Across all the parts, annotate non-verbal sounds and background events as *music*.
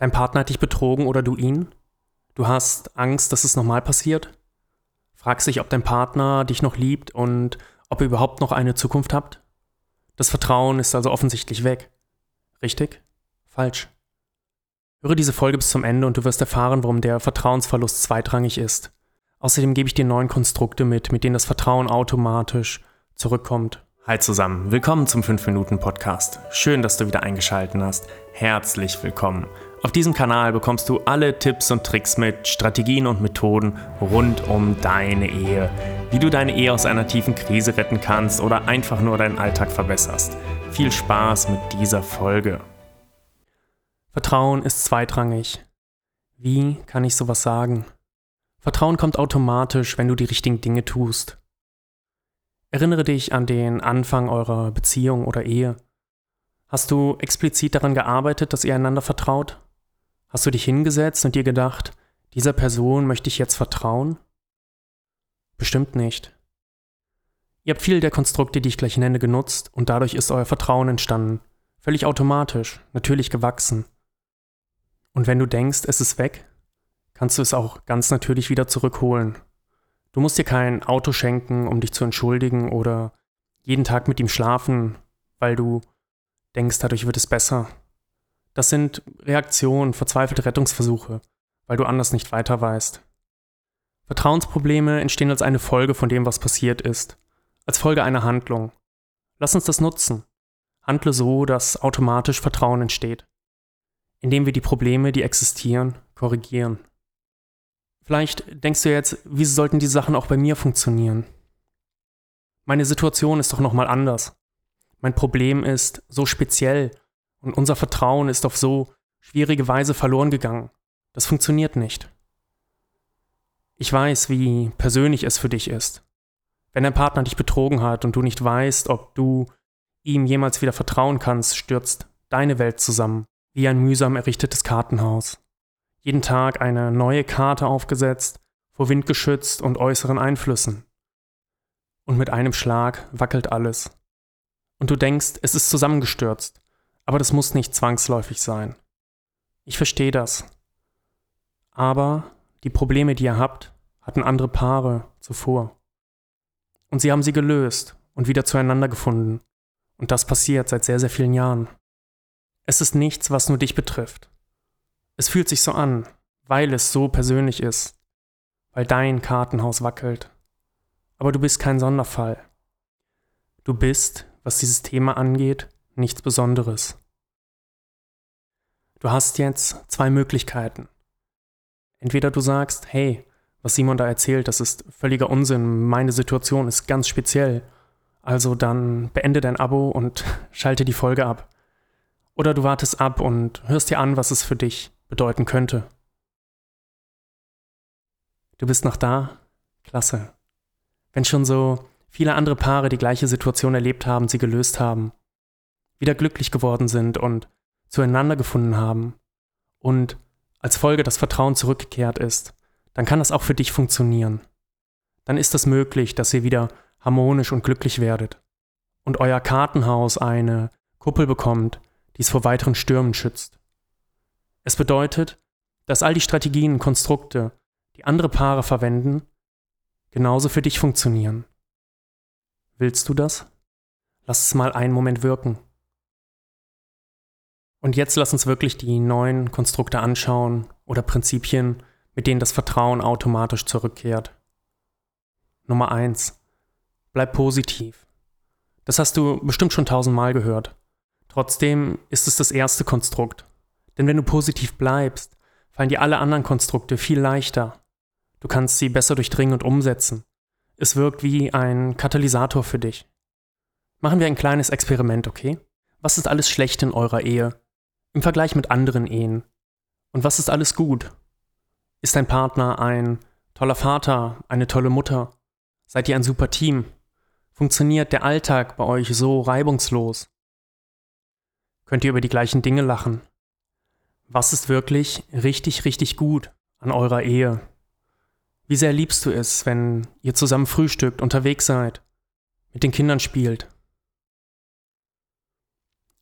Dein Partner hat dich betrogen oder du ihn? Du hast Angst, dass es nochmal passiert? Fragst dich, ob dein Partner dich noch liebt und ob ihr überhaupt noch eine Zukunft habt? Das Vertrauen ist also offensichtlich weg. Richtig? Falsch. Höre diese Folge bis zum Ende und du wirst erfahren, warum der Vertrauensverlust zweitrangig ist. Außerdem gebe ich dir neun Konstrukte mit, mit denen das Vertrauen automatisch zurückkommt. Hi zusammen, willkommen zum 5-Minuten-Podcast. Schön, dass du wieder eingeschaltet hast. Herzlich willkommen. Auf diesem Kanal bekommst du alle Tipps und Tricks mit, Strategien und Methoden rund um deine Ehe. Wie du deine Ehe aus einer tiefen Krise retten kannst oder einfach nur deinen Alltag verbesserst. Viel Spaß mit dieser Folge. Vertrauen ist zweitrangig. Wie kann ich sowas sagen? Vertrauen kommt automatisch, wenn du die richtigen Dinge tust. Erinnere dich an den Anfang eurer Beziehung oder Ehe. Hast du explizit daran gearbeitet, dass ihr einander vertraut? Hast du dich hingesetzt und dir gedacht, dieser Person möchte ich jetzt vertrauen? Bestimmt nicht. Ihr habt viele der Konstrukte, die ich gleich nenne, genutzt und dadurch ist euer Vertrauen entstanden. Völlig automatisch, natürlich gewachsen. Und wenn du denkst, es ist weg, kannst du es auch ganz natürlich wieder zurückholen. Du musst dir kein Auto schenken, um dich zu entschuldigen oder jeden Tag mit ihm schlafen, weil du denkst, dadurch wird es besser. Das sind Reaktionen, verzweifelte Rettungsversuche, weil du anders nicht weiter weißt. Vertrauensprobleme entstehen als eine Folge von dem, was passiert ist, als Folge einer Handlung. Lass uns das nutzen. Handle so, dass automatisch Vertrauen entsteht, indem wir die Probleme, die existieren, korrigieren. Vielleicht denkst du jetzt, wie sollten die Sachen auch bei mir funktionieren? Meine Situation ist doch nochmal anders. Mein Problem ist so speziell und unser Vertrauen ist auf so schwierige Weise verloren gegangen. Das funktioniert nicht. Ich weiß, wie persönlich es für dich ist. Wenn dein Partner dich betrogen hat und du nicht weißt, ob du ihm jemals wieder vertrauen kannst, stürzt deine Welt zusammen, wie ein mühsam errichtetes Kartenhaus jeden Tag eine neue Karte aufgesetzt, vor Wind geschützt und äußeren Einflüssen. Und mit einem Schlag wackelt alles. Und du denkst, es ist zusammengestürzt, aber das muss nicht zwangsläufig sein. Ich verstehe das. Aber die Probleme, die ihr habt, hatten andere Paare zuvor. Und sie haben sie gelöst und wieder zueinander gefunden. Und das passiert seit sehr, sehr vielen Jahren. Es ist nichts, was nur dich betrifft. Es fühlt sich so an, weil es so persönlich ist, weil dein Kartenhaus wackelt. Aber du bist kein Sonderfall. Du bist, was dieses Thema angeht, nichts Besonderes. Du hast jetzt zwei Möglichkeiten. Entweder du sagst, hey, was Simon da erzählt, das ist völliger Unsinn, meine Situation ist ganz speziell. Also dann beende dein Abo und *laughs* schalte die Folge ab. Oder du wartest ab und hörst dir an, was es für dich bedeuten könnte. Du bist noch da? Klasse. Wenn schon so viele andere Paare die gleiche Situation erlebt haben, sie gelöst haben, wieder glücklich geworden sind und zueinander gefunden haben und als Folge das Vertrauen zurückgekehrt ist, dann kann das auch für dich funktionieren. Dann ist es möglich, dass ihr wieder harmonisch und glücklich werdet und euer Kartenhaus eine Kuppel bekommt, die es vor weiteren Stürmen schützt. Es bedeutet, dass all die Strategien und Konstrukte, die andere Paare verwenden, genauso für dich funktionieren. Willst du das? Lass es mal einen Moment wirken. Und jetzt lass uns wirklich die neuen Konstrukte anschauen oder Prinzipien, mit denen das Vertrauen automatisch zurückkehrt. Nummer eins: Bleib positiv. Das hast du bestimmt schon tausendmal gehört. Trotzdem ist es das erste Konstrukt denn wenn du positiv bleibst, fallen dir alle anderen Konstrukte viel leichter. Du kannst sie besser durchdringen und umsetzen. Es wirkt wie ein Katalysator für dich. Machen wir ein kleines Experiment, okay? Was ist alles schlecht in eurer Ehe? Im Vergleich mit anderen Ehen? Und was ist alles gut? Ist dein Partner ein toller Vater, eine tolle Mutter? Seid ihr ein super Team? Funktioniert der Alltag bei euch so reibungslos? Könnt ihr über die gleichen Dinge lachen? Was ist wirklich richtig, richtig gut an eurer Ehe? Wie sehr liebst du es, wenn ihr zusammen frühstückt, unterwegs seid, mit den Kindern spielt?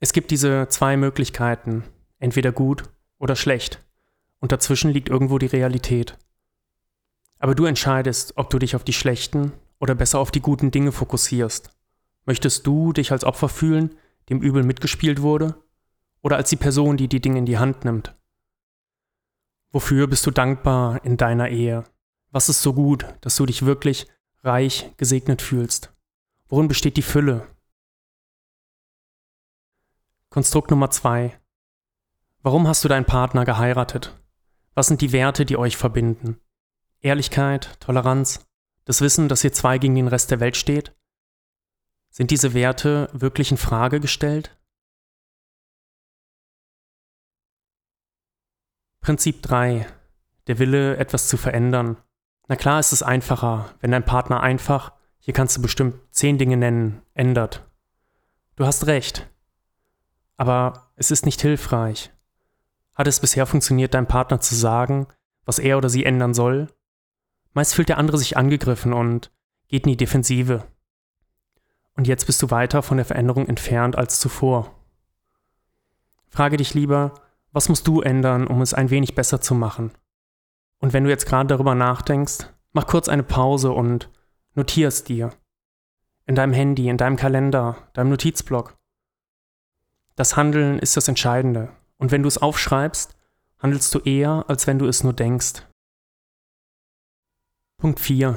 Es gibt diese zwei Möglichkeiten, entweder gut oder schlecht und dazwischen liegt irgendwo die Realität. Aber du entscheidest, ob du dich auf die schlechten oder besser auf die guten Dinge fokussierst. Möchtest du dich als Opfer fühlen, dem Übel mitgespielt wurde, oder als die Person, die die Dinge in die Hand nimmt? Wofür bist du dankbar in deiner Ehe? Was ist so gut, dass du dich wirklich reich gesegnet fühlst? Worin besteht die Fülle? Konstrukt Nummer zwei. Warum hast du deinen Partner geheiratet? Was sind die Werte, die euch verbinden? Ehrlichkeit, Toleranz, das Wissen, dass ihr zwei gegen den Rest der Welt steht? Sind diese Werte wirklich in Frage gestellt? Prinzip 3. Der Wille, etwas zu verändern. Na klar ist es einfacher, wenn dein Partner einfach, hier kannst du bestimmt zehn Dinge nennen, ändert. Du hast recht. Aber es ist nicht hilfreich. Hat es bisher funktioniert, deinem Partner zu sagen, was er oder sie ändern soll? Meist fühlt der andere sich angegriffen und geht in die Defensive. Und jetzt bist du weiter von der Veränderung entfernt als zuvor. Frage dich lieber, was musst du ändern, um es ein wenig besser zu machen? Und wenn du jetzt gerade darüber nachdenkst, mach kurz eine Pause und notier es dir. In deinem Handy, in deinem Kalender, deinem Notizblock. Das Handeln ist das Entscheidende. Und wenn du es aufschreibst, handelst du eher, als wenn du es nur denkst. Punkt 4.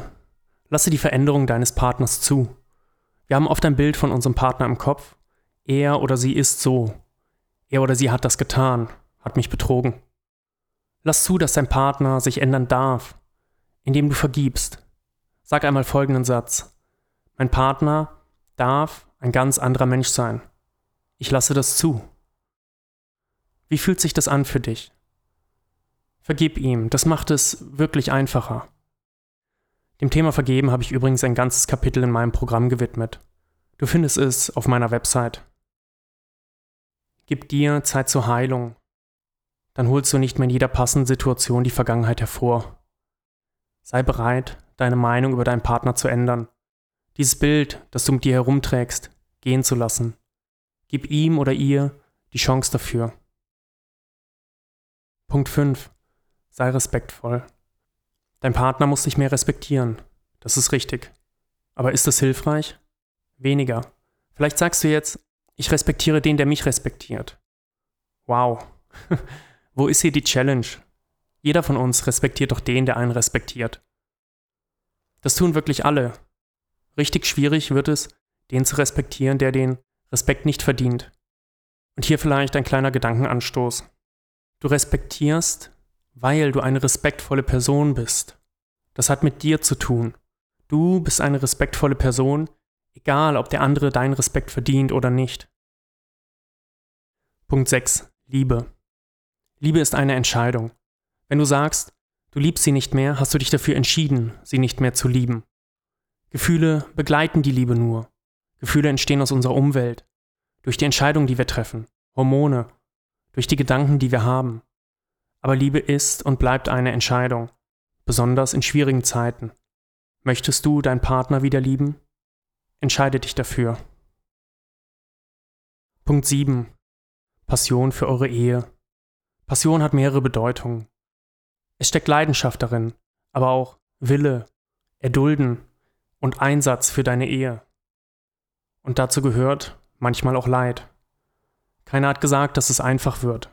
Lasse die Veränderung deines Partners zu. Wir haben oft ein Bild von unserem Partner im Kopf. Er oder sie ist so. Er oder sie hat das getan, hat mich betrogen. Lass zu, dass dein Partner sich ändern darf, indem du vergibst. Sag einmal folgenden Satz. Mein Partner darf ein ganz anderer Mensch sein. Ich lasse das zu. Wie fühlt sich das an für dich? Vergib ihm, das macht es wirklich einfacher. Dem Thema Vergeben habe ich übrigens ein ganzes Kapitel in meinem Programm gewidmet. Du findest es auf meiner Website. Gib dir Zeit zur Heilung. Dann holst du nicht mehr in jeder passenden Situation die Vergangenheit hervor. Sei bereit, deine Meinung über deinen Partner zu ändern. Dieses Bild, das du mit dir herumträgst, gehen zu lassen. Gib ihm oder ihr die Chance dafür. Punkt 5. Sei respektvoll. Dein Partner muss dich mehr respektieren. Das ist richtig. Aber ist das hilfreich? Weniger. Vielleicht sagst du jetzt, ich respektiere den, der mich respektiert. Wow. *laughs* Wo ist hier die Challenge? Jeder von uns respektiert doch den, der einen respektiert. Das tun wirklich alle. Richtig schwierig wird es, den zu respektieren, der den Respekt nicht verdient. Und hier vielleicht ein kleiner Gedankenanstoß. Du respektierst, weil du eine respektvolle Person bist. Das hat mit dir zu tun. Du bist eine respektvolle Person, egal ob der andere deinen Respekt verdient oder nicht. Punkt 6. Liebe. Liebe ist eine Entscheidung. Wenn du sagst, du liebst sie nicht mehr, hast du dich dafür entschieden, sie nicht mehr zu lieben. Gefühle begleiten die Liebe nur. Gefühle entstehen aus unserer Umwelt, durch die Entscheidungen, die wir treffen, Hormone, durch die Gedanken, die wir haben. Aber Liebe ist und bleibt eine Entscheidung, besonders in schwierigen Zeiten. Möchtest du deinen Partner wieder lieben? Entscheide dich dafür. Punkt 7. Passion für eure Ehe. Passion hat mehrere Bedeutungen. Es steckt Leidenschaft darin, aber auch Wille, Erdulden und Einsatz für deine Ehe. Und dazu gehört manchmal auch Leid. Keiner hat gesagt, dass es einfach wird.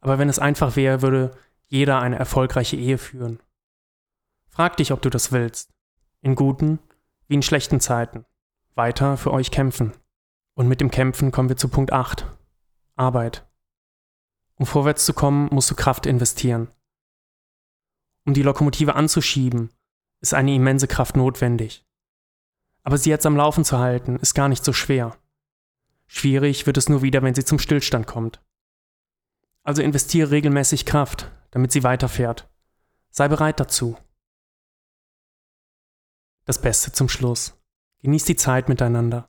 Aber wenn es einfach wäre, würde jeder eine erfolgreiche Ehe führen. Frag dich, ob du das willst. In guten wie in schlechten Zeiten. Weiter für euch kämpfen. Und mit dem Kämpfen kommen wir zu Punkt 8. Arbeit. Um vorwärts zu kommen, musst du Kraft investieren. Um die Lokomotive anzuschieben, ist eine immense Kraft notwendig. Aber sie jetzt am Laufen zu halten, ist gar nicht so schwer. Schwierig wird es nur wieder, wenn sie zum Stillstand kommt. Also investiere regelmäßig Kraft, damit sie weiterfährt. Sei bereit dazu. Das Beste zum Schluss. Genießt die Zeit miteinander.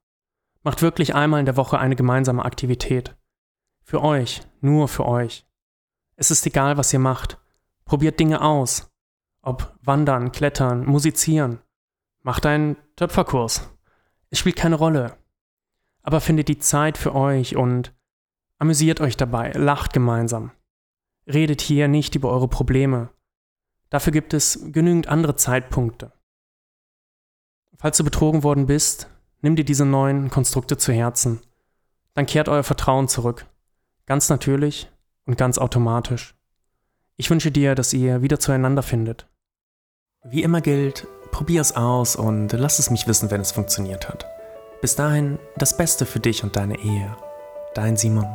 Macht wirklich einmal in der Woche eine gemeinsame Aktivität. Für euch, nur für euch. Es ist egal, was ihr macht. Probiert Dinge aus. Ob Wandern, Klettern, Musizieren. Macht einen Töpferkurs. Es spielt keine Rolle aber findet die Zeit für euch und amüsiert euch dabei, lacht gemeinsam. redet hier nicht über eure Probleme. Dafür gibt es genügend andere Zeitpunkte. Falls du betrogen worden bist, nimm dir diese neuen Konstrukte zu Herzen. Dann kehrt euer Vertrauen zurück. Ganz natürlich und ganz automatisch. Ich wünsche dir, dass ihr wieder zueinander findet. Wie immer gilt, probier es aus und lass es mich wissen, wenn es funktioniert hat. Bis dahin das Beste für dich und deine Ehe. Dein Simon.